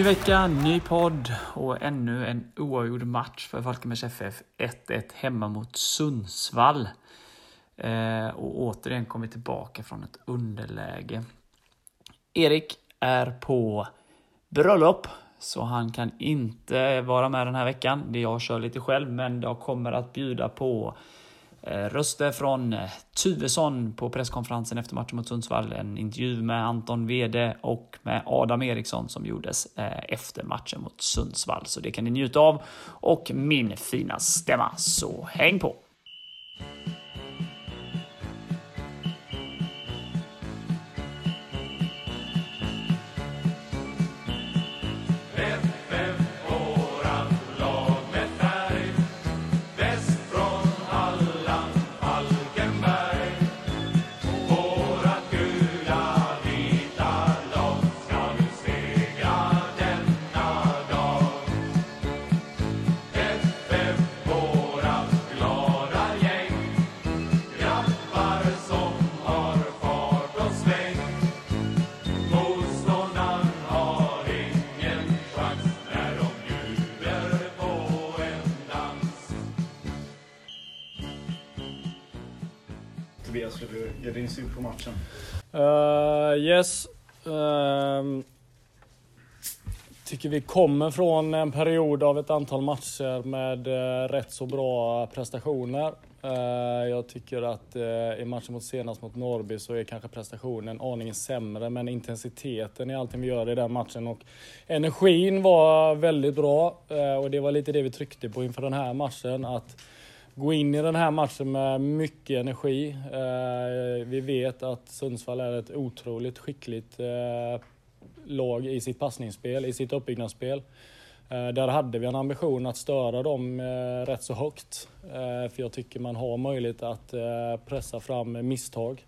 Ny vecka, ny podd och ännu en oavgjord match för Falkenbergs FF. 1-1 hemma mot Sundsvall. Eh, och återigen kommer vi tillbaka från ett underläge. Erik är på bröllop, så han kan inte vara med den här veckan. Jag kör lite själv, men jag kommer att bjuda på Eh, röster från eh, Tuvesson på presskonferensen efter matchen mot Sundsvall. En intervju med Anton Wede och med Adam Eriksson som gjordes eh, efter matchen mot Sundsvall. Så det kan ni njuta av. Och min fina stämma. Så häng på! Tobias, din syn på matchen? Uh, yes. Uh, tycker vi kommer från en period av ett antal matcher med uh, rätt så bra prestationer. Uh, jag tycker att uh, i matchen mot senast mot Norrby så är kanske prestationen aningen sämre men intensiteten i allting vi gör i den matchen och energin var väldigt bra och det var lite det vi tryckte på inför den här matchen. att gå in i den här matchen med mycket energi. Eh, vi vet att Sundsvall är ett otroligt skickligt eh, lag i sitt passningsspel, i sitt uppbyggnadsspel. Eh, där hade vi en ambition att störa dem rätt så högt. För jag tycker man har möjlighet att pressa fram misstag.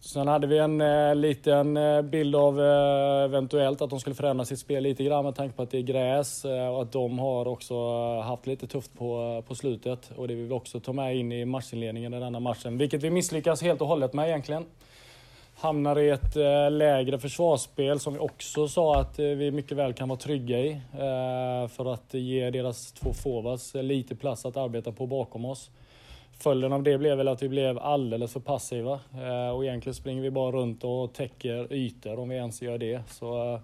Sen hade vi en eh, liten eh, bild av eh, eventuellt att de skulle förändra sitt spel lite grann med tanke på att det är gräs eh, och att de har också eh, haft lite tufft på, eh, på slutet. Och det vill vi också ta med in i matchinledningen i denna matchen, vilket vi misslyckas helt och hållet med egentligen. Hamnar i ett eh, lägre försvarsspel som vi också sa att vi mycket väl kan vara trygga i. för att ge deras två forwards lite plats att arbeta på bakom oss. Följden av det blev väl att vi blev alldeles för passiva eh, och egentligen springer vi bara runt och täcker ytor om vi ens gör det. Så eh,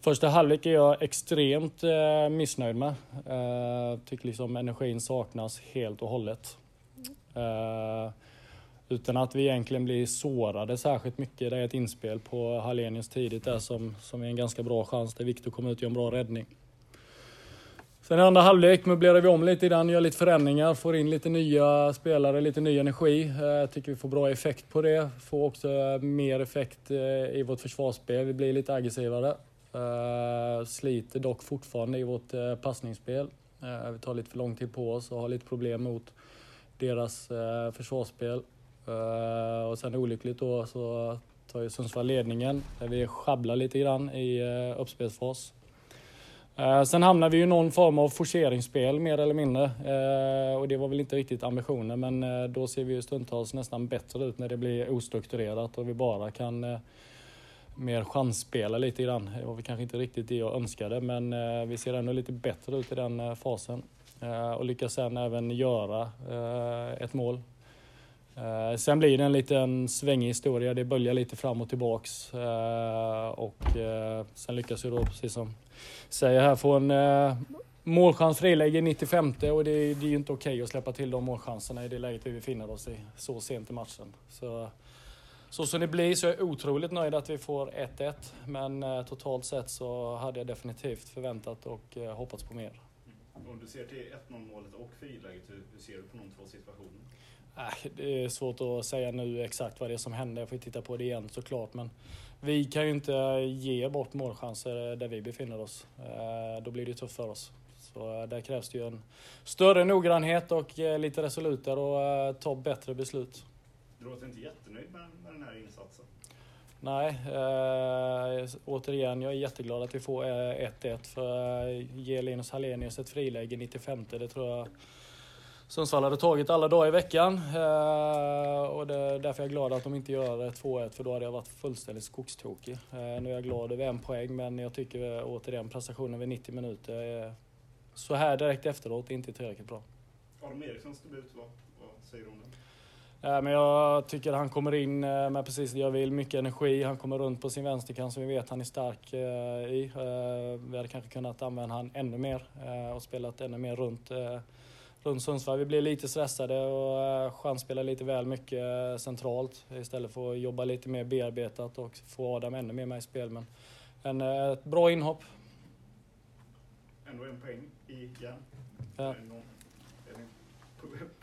första halvlek är jag extremt eh, missnöjd med. Tycker liksom energin saknas helt och hållet. Utan att vi egentligen blir sårade särskilt mycket. Det är ett inspel på Hallenius tidigt där som, som är en ganska bra chans. där Viktor kommer ut och gör en bra räddning. Sen i andra halvlek möblerar vi om lite i den, gör lite förändringar, får in lite nya spelare, lite ny energi. Jag tycker vi får bra effekt på det. Får också eh, mer effekt eh, i vårt försvarsspel. Vi blir lite aggressivare. Sliter dock fortfarande i vårt passningsspel. Vi tar lite för lång tid på oss och har lite problem mot deras försvarsspel. Och sen olyckligt då så tar ju Sundsvall ledningen. Vi sjabblar lite grann i uppspelsfas. Eh, sen hamnar vi i någon form av forceringsspel mer eller mindre. Eh, och det var väl inte riktigt ambitionen men eh, då ser vi ju stundtals nästan bättre ut när det blir ostrukturerat och vi bara kan mer chansspela lite grann. Det var väl kanske inte riktigt det jag önskade men vi ser ändå lite bättre ut i den fasen. Och lyckas sen även göra ett mål. Eh, sen blir det en liten svängig historia. Det böljar lite fram och tillbaks. Eh, och eh, sen lyckas vi då, precis som säger här, få en målchans friläge i 95 och det, det är ju inte okej okay att släppa till de målchanserna i det läget vi befinner oss i så sent i matchen. Så, så som det blir så är jag otroligt nöjd att vi får 1-1. Men totalt sett så hade jag definitivt förväntat och hoppats på mer. Om du ser till 1-0 målet och friläget, hur ser du på de två situationerna? Äh, det är svårt att säga nu exakt vad det är som hände. Jag får titta på det igen såklart. Men vi kan ju inte ge bort målchanser där vi befinner oss. Eh, då blir det tufft för oss. Så eh, där krävs det ju en större noggrannhet och eh, lite resolutare och ta bättre beslut. Du låter inte jättenöjd med, den här insatsen? Nej, äh, återigen, jag är jätteglad att vi får 1-1 för äh, ge Linus Hallenius ett friläge 95 det tror jag Sundsvall hade tagit alla dagar i veckan. Eh, och det är därför jag är glad att de inte gör 2-1 för då hade jag varit fullständigt skogstokig. Eh, nu är jag glad över en poäng men jag tycker återigen prestationen vid 90 minuter är så här direkt efteråt inte tillräckligt bra. Adam Erikssons debut, vad, vad säger du om den? Ja, men jag tycker han kommer in eh, med precis det jag vill, mycket energi. Han kommer runt på sin vänsterkant som vi vet han är stark eh, i. Vi hade kanske kunnat använda han ännu mer och spelat ännu mer runt runt Sundsvall. Vi blev lite stressade och eh, chanspelade lite väl mycket eh, centralt istället för att jobba lite mer bearbetat och få Adam ännu mer med i spel. Men en, eh, ett bra inhopp. Ändå en poäng igen. Ja. Är, ni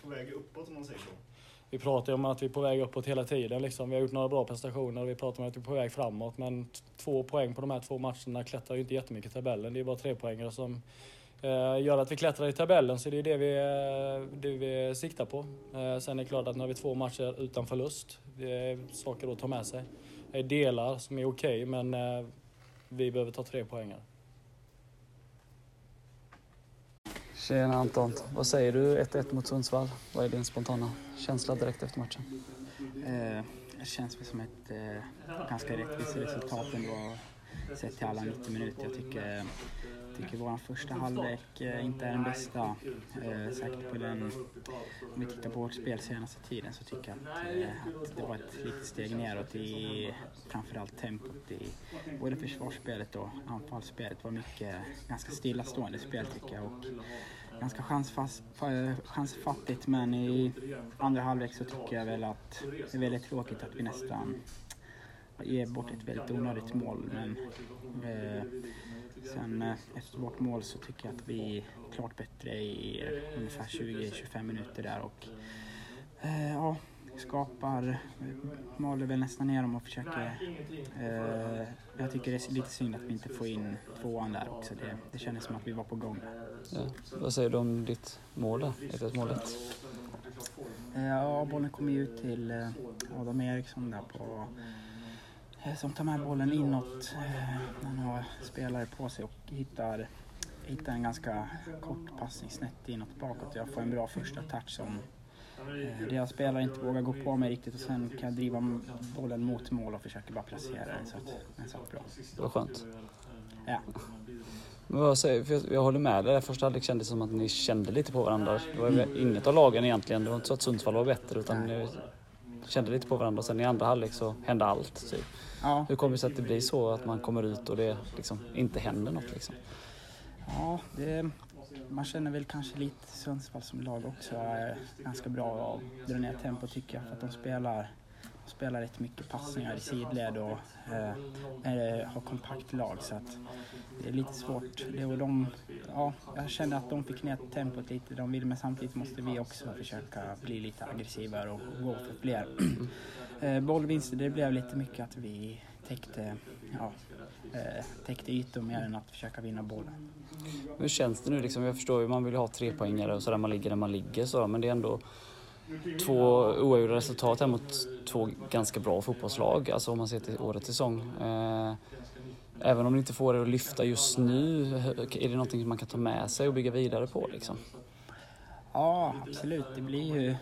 på, väg uppåt om man säger så? Vi pratar ju om att vi är på väg uppåt hela tiden. Liksom. Vi har gjort några bra prestationer och vi pratar om att vi är på väg framåt. Men två poäng på de här två matcherna klättrar ju inte jättemycket i tabellen. Det är bara tre poängare som gör att vi klättrar i tabellen, så det är det vi, eh, det vi siktar på. Eh, sen är det klart att nu har vi två matcher utan förlust. Det är saker att ta med sig. Det är delar som är okej, okay, men vi behöver ta tre poängar. Tjena Anton, vad säger du 1-1 mot Sundsvall? Vad är din spontana känsla direkt efter matchen? Eh, det känns som ett eh, ganska rättvist resultat ändå sett till alla 90 minuter. Jag tycker tycker vår första halvlek eh, inte är den bästa. Eh, säkert på den, om vi tittar på vårt spel senaste tiden så tycker jag att, eh, att det var ett litet steg neråt i framförallt tempot i både försvarsspelet och anfallsspelet var mycket ganska stillastående spel tycker jag. Och, ganska chansfast, eh, chansfattigt men i andra halvlek så tycker jag väl att det är väldigt tråkigt att vi nästan ger bort ett väldigt onödigt mål. Men, eh, Sen eh, efter vårt mål så tycker jag att vi är klart bättre i eh, ungefär 20-25 minuter där och eh, ja, skapar, maler väl nästan ner dem och försöker. Eh, jag tycker det är lite synd att vi inte får in tvåan där också. Det, det kändes som att vi var på gång. Ja. Vad säger du om ditt mål då? 1 målet? Ja, bollen kom ju ut till Adam Eriksson där på Eh, som tar med bollen inåt eh, när han har spelare på sig och hittar, hittar en ganska kort passning snett inåt bakåt. Jag får en bra första touch som eh, deras spelare inte vågar gå på mig riktigt och sen kan jag driva bollen mot mål och försöka bara placera den så att den satt bra. Det var skönt. Ja. Men vad säger, för jag, jag håller med dig. Första halvlek kändes som att ni kände lite på varandra. Det var inget av lagen egentligen. Det var inte så att Sundsvall var bättre utan ni kände lite på varandra. Sen i andra halvlek så hände allt. Typ. Ja. Hur kommer det sig att det blir så att man kommer ut och det liksom inte händer något? Liksom? Ja, det, man känner väl kanske lite Sundsvall som lag också är ganska bra att dra ner tempo tycker jag för att de spelar spelar rätt mycket passningar i sidled och eh, eh, har kompakt lag så att det är lite svårt. Det och de, ja, jag kände att de fick ner tempot lite de vill men samtidigt måste vi också försöka bli lite aggressivare och gå för fler. eh, bollvinster, det blev lite mycket att vi täckte, ja, eh, täckte ytor mer än att försöka vinna bollen. Hur känns det nu liksom? Jag förstår ju man vill ha tre poängare och sådär man ligger där man ligger så men det är ändå två oavgjorda resultat här mot två ganska bra fotbollslag, alltså om man ser till årets säsong. Eh, även om ni inte får det att lyfta just nu, är det någonting man kan ta med sig och bygga vidare på liksom? Ja, absolut. Det blir ju,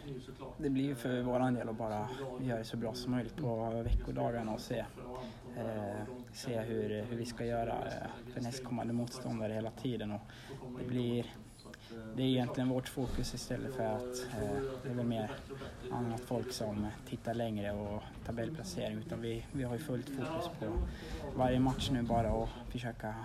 det blir ju för vår del att bara göra det så bra som möjligt på veckodagarna och se, eh, se hur, hur vi ska göra eh, för nästkommande motståndare hela tiden. Och det blir det är egentligen vårt fokus istället för att eh, det är väl mer annat folk som tittar längre och tabellplacering utan vi, vi har ju fullt fokus på varje match nu bara och försöka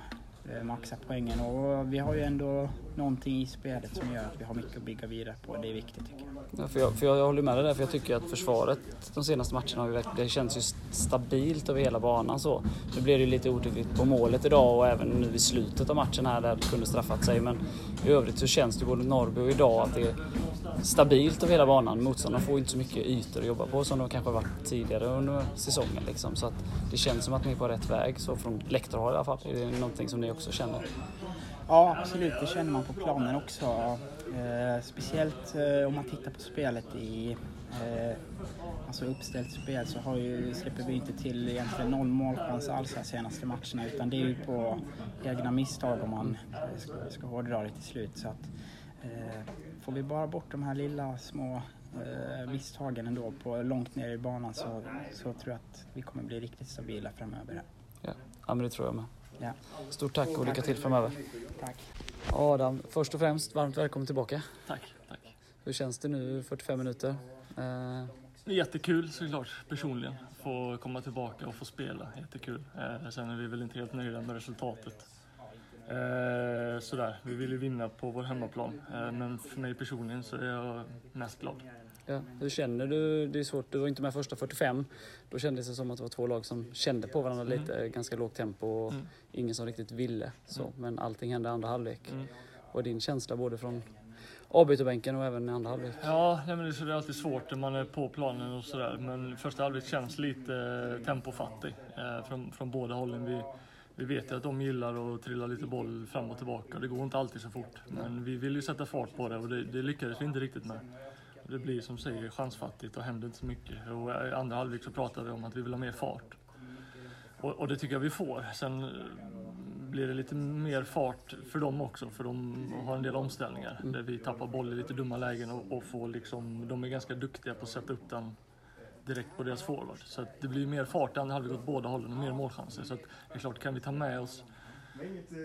Eh, maxa poängen och vi har ju ändå någonting i spelet som gör att vi har mycket att bygga vidare på. Det är viktigt tycker jag. Ja, för jag, för jag, jag håller med dig där för jag tycker att försvaret de senaste matcherna har ju det känns ju stabilt över hela banan så. Nu blev det ju lite otydligt på målet idag och även nu i slutet av matchen här där det kunde straffat sig men i övrigt så känns det både Norrby och idag att det stabilt över hela banan. Motståndarna får inte så mycket ytor att jobba på som de kanske varit tidigare under säsongen. Liksom. Så att det känns som att ni är på rätt väg, så från läktarhåll i alla fall. Är det någonting som ni också känner? Ja, absolut. Det känner man på planen också. Eh, speciellt eh, om man tittar på spelet i eh, alltså uppställt spel så har ju, släpper vi inte till egentligen noll målchans alls de senaste matcherna utan det är ju på egna misstag om man eh, ska, ska hårdra det till slut. Så att, eh, får vi bara bort de här lilla små eh, misstagen ändå på långt ner i banan så, så tror jag att vi kommer bli riktigt stabila framöver. här. Ja, ja men det tror jag med. Ja. Stort tack och lycka till framöver. Tack. Adam, först och främst varmt välkommen tillbaka. Tack, tack. Hur känns det nu 45 minuter? Eh, Det är jättekul såklart, personligen. Få komma tillbaka och få spela, jättekul. Eh, sen är vi väl inte helt nöjda med resultatet. Eh, sådär, vi vill ju vinna på vår hemmaplan. Eh, men för mig personligen så är jag mest glad. ja, hur känner du? Det är svårt, du var inte med första 45. Då kändes det som att det var två lag som kände på varandra Mm. lite, ganska lågt tempo och Mm. ingen som riktigt ville. Så, Mm. Men allting hände i andra halvlek. Mm. Och din känsla både från avbytarbänken och även i andra halvlek? Ja, nej, men det är alltid svårt när man är på planen och sådär. Men första halvlek känns lite tempofattig eh, från, från båda hållen. Vi, vi vet ju att de gillar att trilla lite boll fram och tillbaka. Det går inte alltid så fort. Men vi vill ju sätta fart på det och det, det lyckades vi inte riktigt med. Det blir som säger chansfattigt och händer inte så mycket. Och i andra halvlek så pratar vi om att vi vill ha mer fart. Och, och det tycker jag vi får. Sen eh, blir det lite mer fart för dem också, för de har en del omställningar där vi tappar boll i lite dumma lägen och, och får liksom, de är ganska duktiga på att sätta upp den direkt på deras forward. Så att det blir mer fart i andra halvlek åt båda hållen och mer målchanser. Så att det är klart, kan vi ta med oss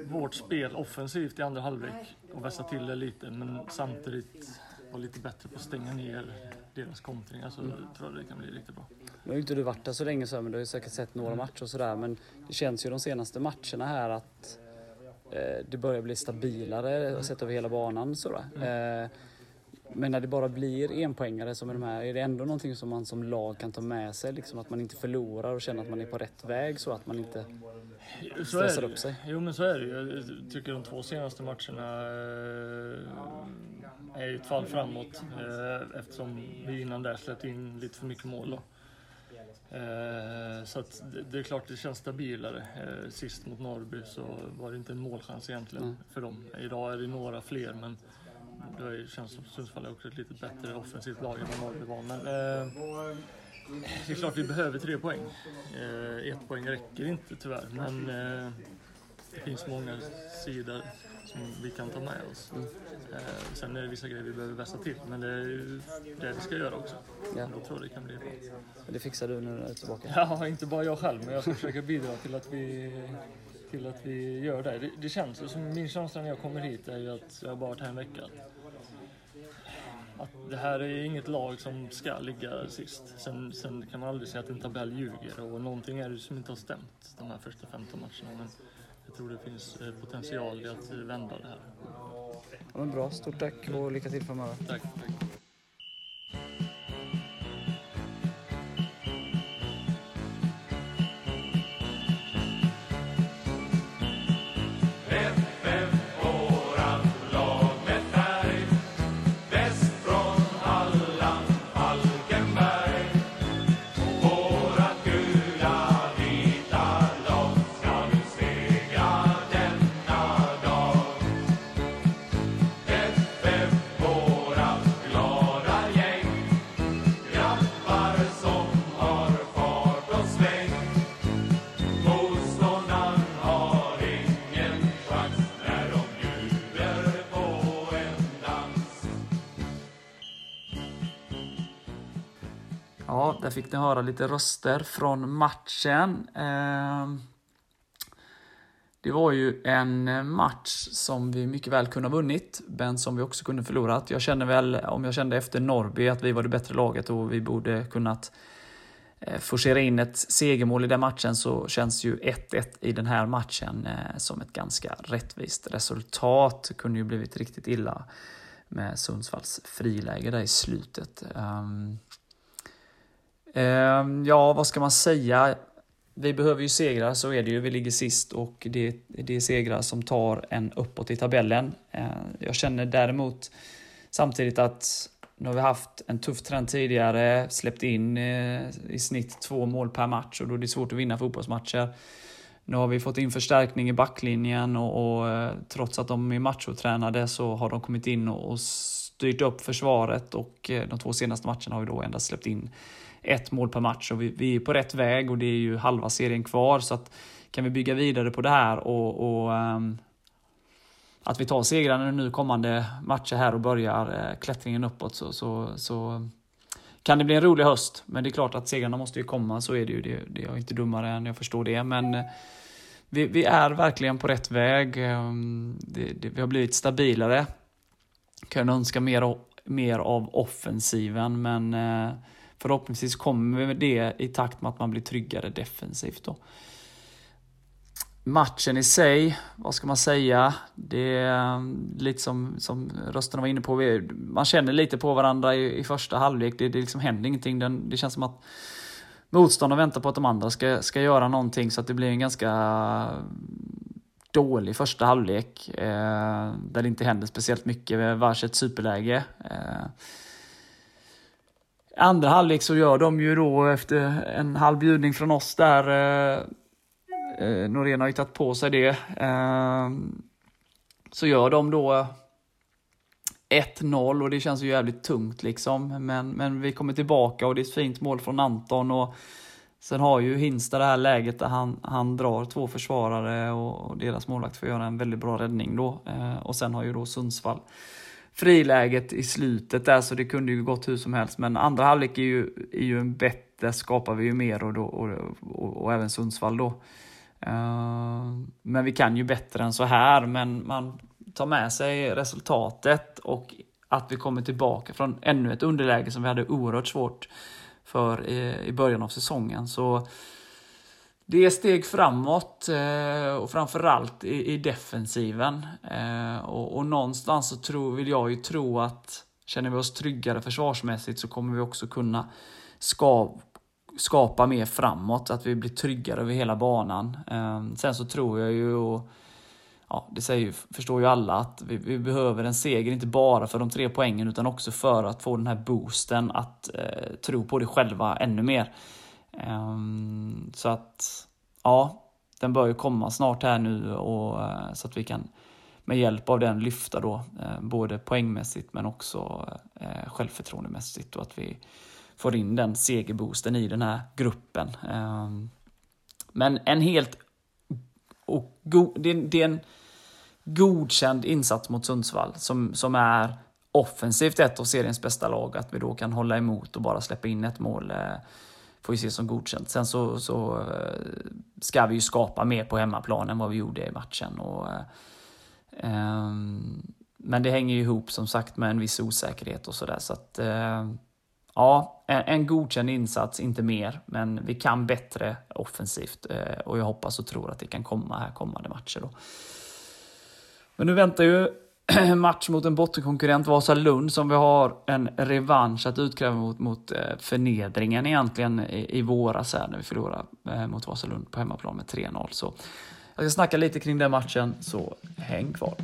vårt spel offensivt i andra halvlek och vässa till det lite, men samtidigt vara lite bättre på att stänga ner deras kontringar så tror jag det kan bli riktigt bra. Nu har ju inte du varit där så länge så här, men du har ju säkert sett några matcher och sådär. Men det känns ju de senaste matcherna här att eh, det börjar bli stabilare sett över hela banan. Sådär. Eh, men när det bara blir enpoängare som är de här, är det ändå någonting som man som lag kan ta med sig? Liksom att man inte förlorar och känner att man är på rätt väg så att man inte... Så Stressar upp sig. Jo men så är det ju. Jag tycker de två senaste matcherna eh, är ju ett fall framåt eh, eftersom vi innan där släppte in lite för mycket mål. Då. Eh, Så att det- är klart det känns stabilare. Sist mot Norrby så var det inte en målchans egentligen för dem. Idag är det några fler men det känns som Sundsvall är också ett lite bättre offensivt lag än vad Norrby var. Men eh, det är klart vi behöver tre poäng. Eh, ett poäng räcker inte tyvärr, men eh, det finns många sidor som vi kan ta med oss. Eh, sen är det vissa grejer vi behöver vässa till, men det är ju det vi ska göra också. Ja. Då tror jag det kan bli bra. Det fixar du när du är tillbaka. Ja, inte bara jag själv, men jag ska försöka bidra till att vi, till att vi gör det. det. Det känns ju som, min känsla när jag kommer hit är ju att jag har bara varit här en vecka. Att det här är inget lag som ska ligga sist. Sen, sen kan man aldrig säga att en tabell ljuger och någonting är det som inte har stämt de här första 15 matcherna. Men jag tror det finns eh, potential i att vända det här. Ja, men bra, stort tack och lycka till framöver. Tack. tack. Fick ni höra lite röster från matchen. Ehm, det var ju en match som vi mycket väl kunde ha vunnit, men som vi också kunde förlorat. Jag känner väl, om jag kände efter Norrby, att vi var det bättre laget och vi borde kunnat eh, forcera in ett segermål i den matchen så känns ju 1-1 i den här matchen eh, som ett ganska rättvist resultat. Det kunde ju blivit riktigt illa med Sundsvalls friläge där i slutet. Ehm, Ehm, ja, vad ska man säga? Vi behöver ju segrar, så är det ju. Vi ligger sist och det, det är segrar som tar en uppåt i tabellen. Eh, Jag känner däremot samtidigt att nu har vi haft en tuff trend tidigare, släppt in eh, i snitt två mål per match och då är det svårt att vinna fotbollsmatcher. Nu har vi fått in förstärkning i backlinjen och, och eh, trots att de är machotränade så har de kommit in och, och styrt upp försvaret och eh, de två senaste matcherna har vi då endast släppt in ett mål per match och vi, vi är på rätt väg och det är ju halva serien kvar så att kan vi bygga vidare på det här och, och um, att vi tar segrarna nu kommande matcher här och börjar uh, klättringen uppåt så, så, så kan det bli en rolig höst. Men det är klart att segrarna måste ju komma, så är det ju. Det, det är jag inte dummare än jag förstår det. Men eh, vi, vi är verkligen på rätt väg. Ehm, det, det, vi har blivit stabilare. Kan önska mer, mer av offensiven, men eh, förhoppningsvis kommer det i takt med att man blir tryggare defensivt. Då. Matchen i sig, vad ska man säga? Det är mm, lite som, som rösterna var inne på. Man känner lite på varandra i, i första halvlek. Det, det liksom händer ingenting. Det, det känns som att motståndarna väntar på att de andra ska, ska göra någonting så att det blir en ganska mm, dålig första halvlek. Eh, där det inte händer speciellt mycket, vars ett superläge. Eh, andra halvlek så gör de ju då efter en halv bjudning från oss där eh, Eh, Norén har ju tagit på sig det. Eh, så gör de då 1-0 och det känns ju jävligt tungt liksom. Men, men vi kommer tillbaka och det är ett fint mål från Anton. Och sen har ju Hinsta det här läget där han, han drar två försvarare och, och deras målvakt får göra en väldigt bra räddning då. Eh, och sen har ju då Sundsvall friläget i slutet där så det kunde ju gått hur som helst. Men andra halvlek är ju, är ju en bättre, skapar vi ju mer och, då, och, och, och även Sundsvall då. Uh, men vi kan ju bättre än så här, men man tar med sig resultatet och att vi kommer tillbaka från ännu ett underläge som vi hade oerhört svårt för i början av säsongen. Så det är steg framåt eh, och framförallt i, i defensiven. Eh, och, och någonstans så tror, vill jag ju tro att känner vi oss tryggare försvarsmässigt så kommer vi också kunna skapa mer framåt, att vi blir tryggare över hela banan. Ehm, sen så tror jag ju, och, ja, det säger, förstår ju alla, att vi, vi, behöver en seger, inte bara för de tre poängen utan också för att få den här boosten att eh, tro på det själva ännu mer. Ehm, så att, ja, den bör ju komma snart här nu och, eh, så att vi kan med hjälp av den lyfta då, eh, både poängmässigt men också eh, självförtroendemässigt och att vi får in den segerboosten i den här gruppen. Ehm, men en helt... Och det, är en godkänd insats mot Sundsvall som, som är offensivt ett av seriens bästa lag. Att vi då kan hålla emot och bara släppa in ett mål eh, får vi se som godkänt. Sen så, så eh, ska vi ju skapa mer på hemmaplan än vad vi gjorde i matchen. Och, eh, ehm, men det hänger ju ihop som sagt med en viss osäkerhet och sådär. Så att eh, ja, en, en godkänd insats, inte mer, men vi kan bättre offensivt eh, och jag hoppas och tror att det kan komma här kommande matcher. Då. Men nu väntar ju match mot en bottenkonkurrent, Vasalund, som vi har en revansch att utkräva mot, mot eh, förnedringen egentligen i, i våras här när vi förlorade eh, mot Vasalund på hemmaplan med 3-0. Så jag ska snacka lite kring den matchen, så häng kvar.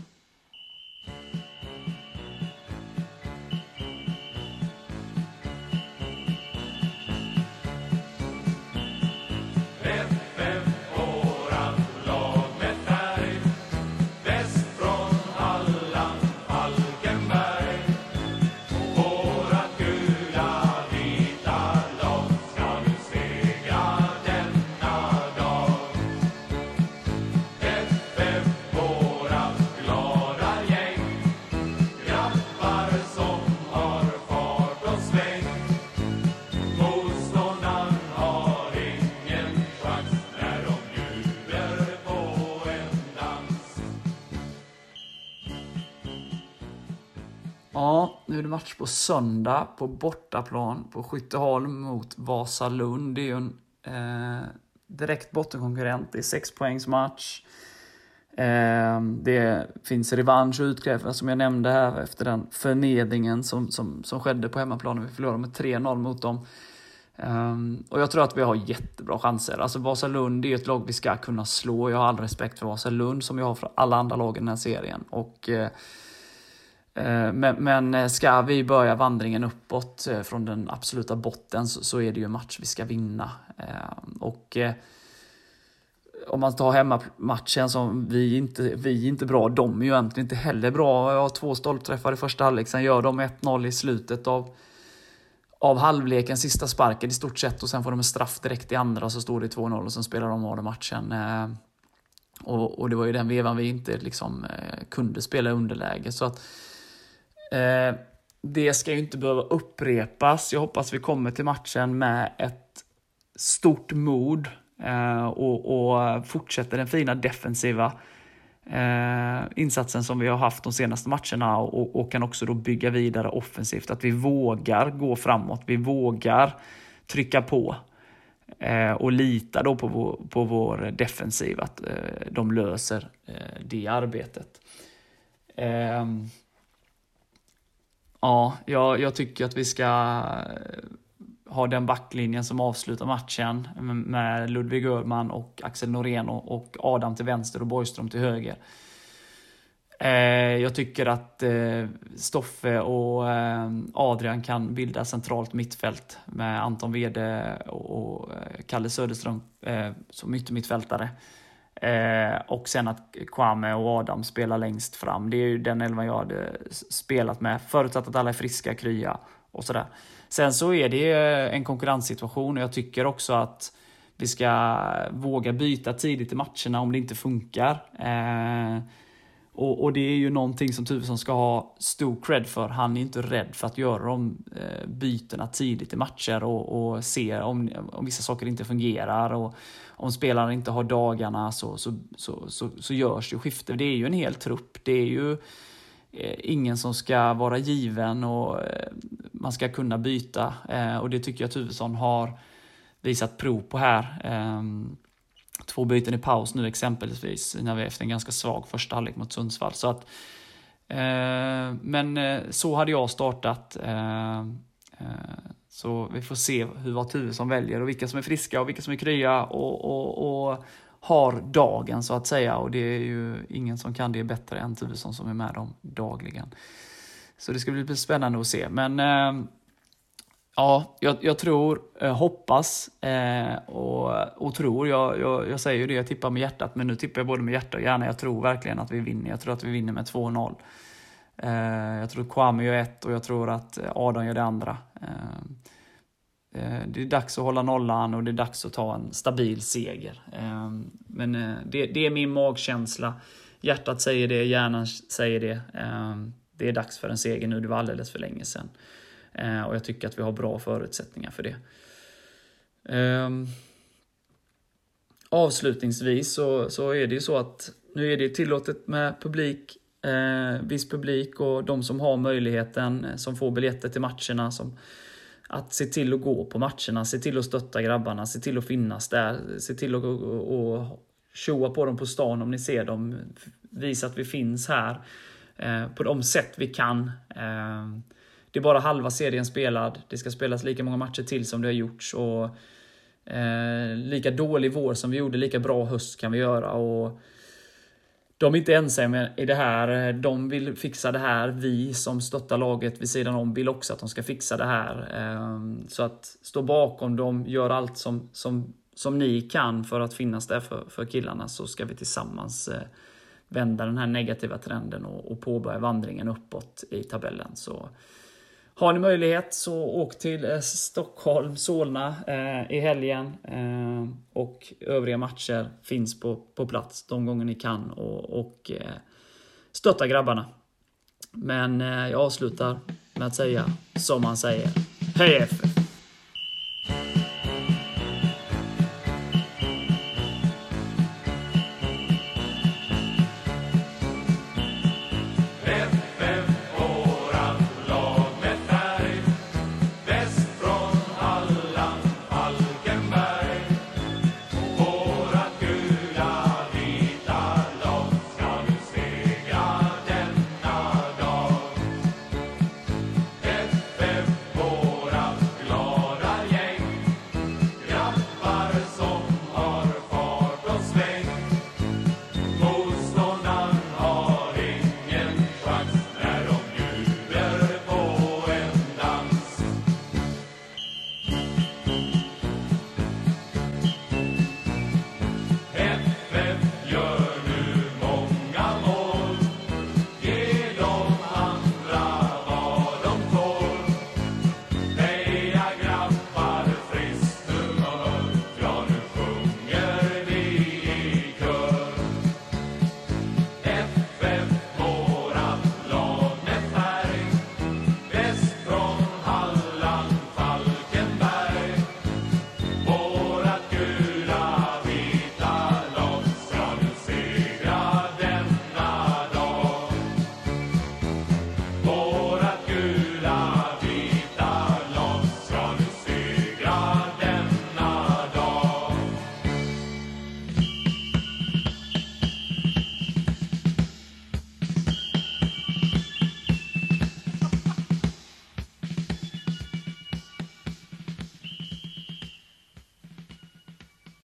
Match på söndag på bortaplan på Skytteholm mot Vasalund. Det är ju en eh, direkt bottenkonkurrent. Det är sex poängs match. Eh, det finns revansch att utkräva som jag nämnde här efter den förnedringen som, som, som skedde på hemmaplan när vi förlorade med 3-0 mot dem. Um, och jag tror att vi har jättebra chanser. Alltså Vasalund är ett lag vi ska kunna slå. Jag har all respekt för Vasalund som jag har för alla andra lag i den här serien. Och uh, Eh, Eh, men, men eh, ska vi börja vandringen uppåt eh, från den absoluta botten så, så är det ju en match vi ska vinna. Och om man tar hemmamatchen som vi inte, vi inte bra, de är ju egentligen inte heller bra. Jag har två stolpträffar i första halvlek, sen gör de 1-0 i slutet av, av halvleken, sista sparken i stort sett och sen får de en straff direkt i andra och så står det 2-0 och sen spelar de av matchen. Och, och, det var ju den vevan vi inte liksom, kunde spela i underläge. Så att, eh, det ska ju inte behöva upprepas. Jag hoppas vi kommer till matchen med ett stort mod eh, och, och fortsätter den fina defensiva eh, insatsen som vi har haft de senaste matcherna och, och, kan också då bygga vidare offensivt. Att vi vågar gå framåt, vi vågar trycka på eh, och lita då på vår, på vår defensiv, att eh, de löser eh, det arbetet. Ehm, Ja, jag, jag tycker att vi ska eh, ha den backlinjen som avslutar matchen med Ludvig Öhrman och Axel Norén och Adam till vänster och Borgström till höger. Eh, jag tycker att eh, Stoffe och Adrian kan bilda centralt mittfält med Anton Wede och Kalle Söderström som yttermittfältare. Eh, och sen att Kwame och Adam spelar längst fram. Det är ju den elvan jag hade spelat med, förutsatt att alla är friska, krya och sådär. Sen så är det en konkurrenssituation och jag tycker också att vi ska våga byta tidigt i matcherna om det inte funkar. Eh, och, och, det är ju någonting som Tuvesson ska ha stor cred för. Han är inte rädd för att göra de eh, bytena tidigt i matcher och, och se om, om vissa saker inte fungerar. Och om spelarna inte har dagarna så, så, så, så, så görs ju skifte. Det är ju en hel trupp. Det är ju Eh, ingen som ska vara given och eh, man ska kunna byta. Eh, och det tycker jag Tuvesson har visat prov på här. Ehm, Två byten i paus nu exempelvis, när vi efter en ganska svag första halvlek mot Sundsvall. Så att, eh, men eh, så hade jag startat. Eh, så vi får se hur vad Tuvesson väljer och vilka som är friska och vilka som är krya och, och, och har dagen så att säga och det är ju ingen som kan det bättre än Tuvesson som är med dem dagligen. Så det ska bli spännande att se. Men eh, ja, jag, jag, tror, eh, hoppas eh, och, och tror. Jag, jag, jag, säger ju det, jag tippar med hjärtat, men nu tippar jag både med hjärta och hjärna. Jag tror verkligen att vi vinner. Jag tror att vi vinner med 2-0. Eh, jag tror att Kwame gör ett och jag tror att Adam gör det andra. Eh, eh, det är dags att hålla nollan och det är dags att ta en stabil seger. Eh, men eh, det, det är min magkänsla. Hjärtat säger det, hjärnan säger det. Det är dags för en seger nu, det var alldeles för länge sedan. Eh, och jag tycker att vi har bra förutsättningar för det. Ehm, avslutningsvis så, så är det ju så att nu är det tillåtet med publik, eh, viss publik och de som har möjligheten, eh, som får biljetter till matcherna, som att se till att gå på matcherna, se till att stötta grabbarna, se till att finnas där, se till att och, showa på dem på stan om ni ser dem, visa att vi finns här eh, på de sätt vi kan. Eh, det är bara halva serien spelad, det ska spelas lika många matcher till som det har gjorts och eh, lika dålig vår som vi gjorde, lika bra höst kan vi göra. Och de är inte ensamma i det här. De vill fixa det här. Vi som stöttar laget vid sidan om vill också att de ska fixa det här. Ehm, så att stå bakom dem, gör allt som, som, som ni kan för att finnas där för, för killarna så ska vi tillsammans eh, vända den här negativa trenden och, och påbörja vandringen uppåt i tabellen. Så har ni möjlighet så åk till eh, Stockholm, Solna eh, i helgen. Eh, och övriga matcher finns på, på plats de gånger ni kan och, och eh, stötta grabbarna. Men eh, jag avslutar med att säga som man säger. Hej FF!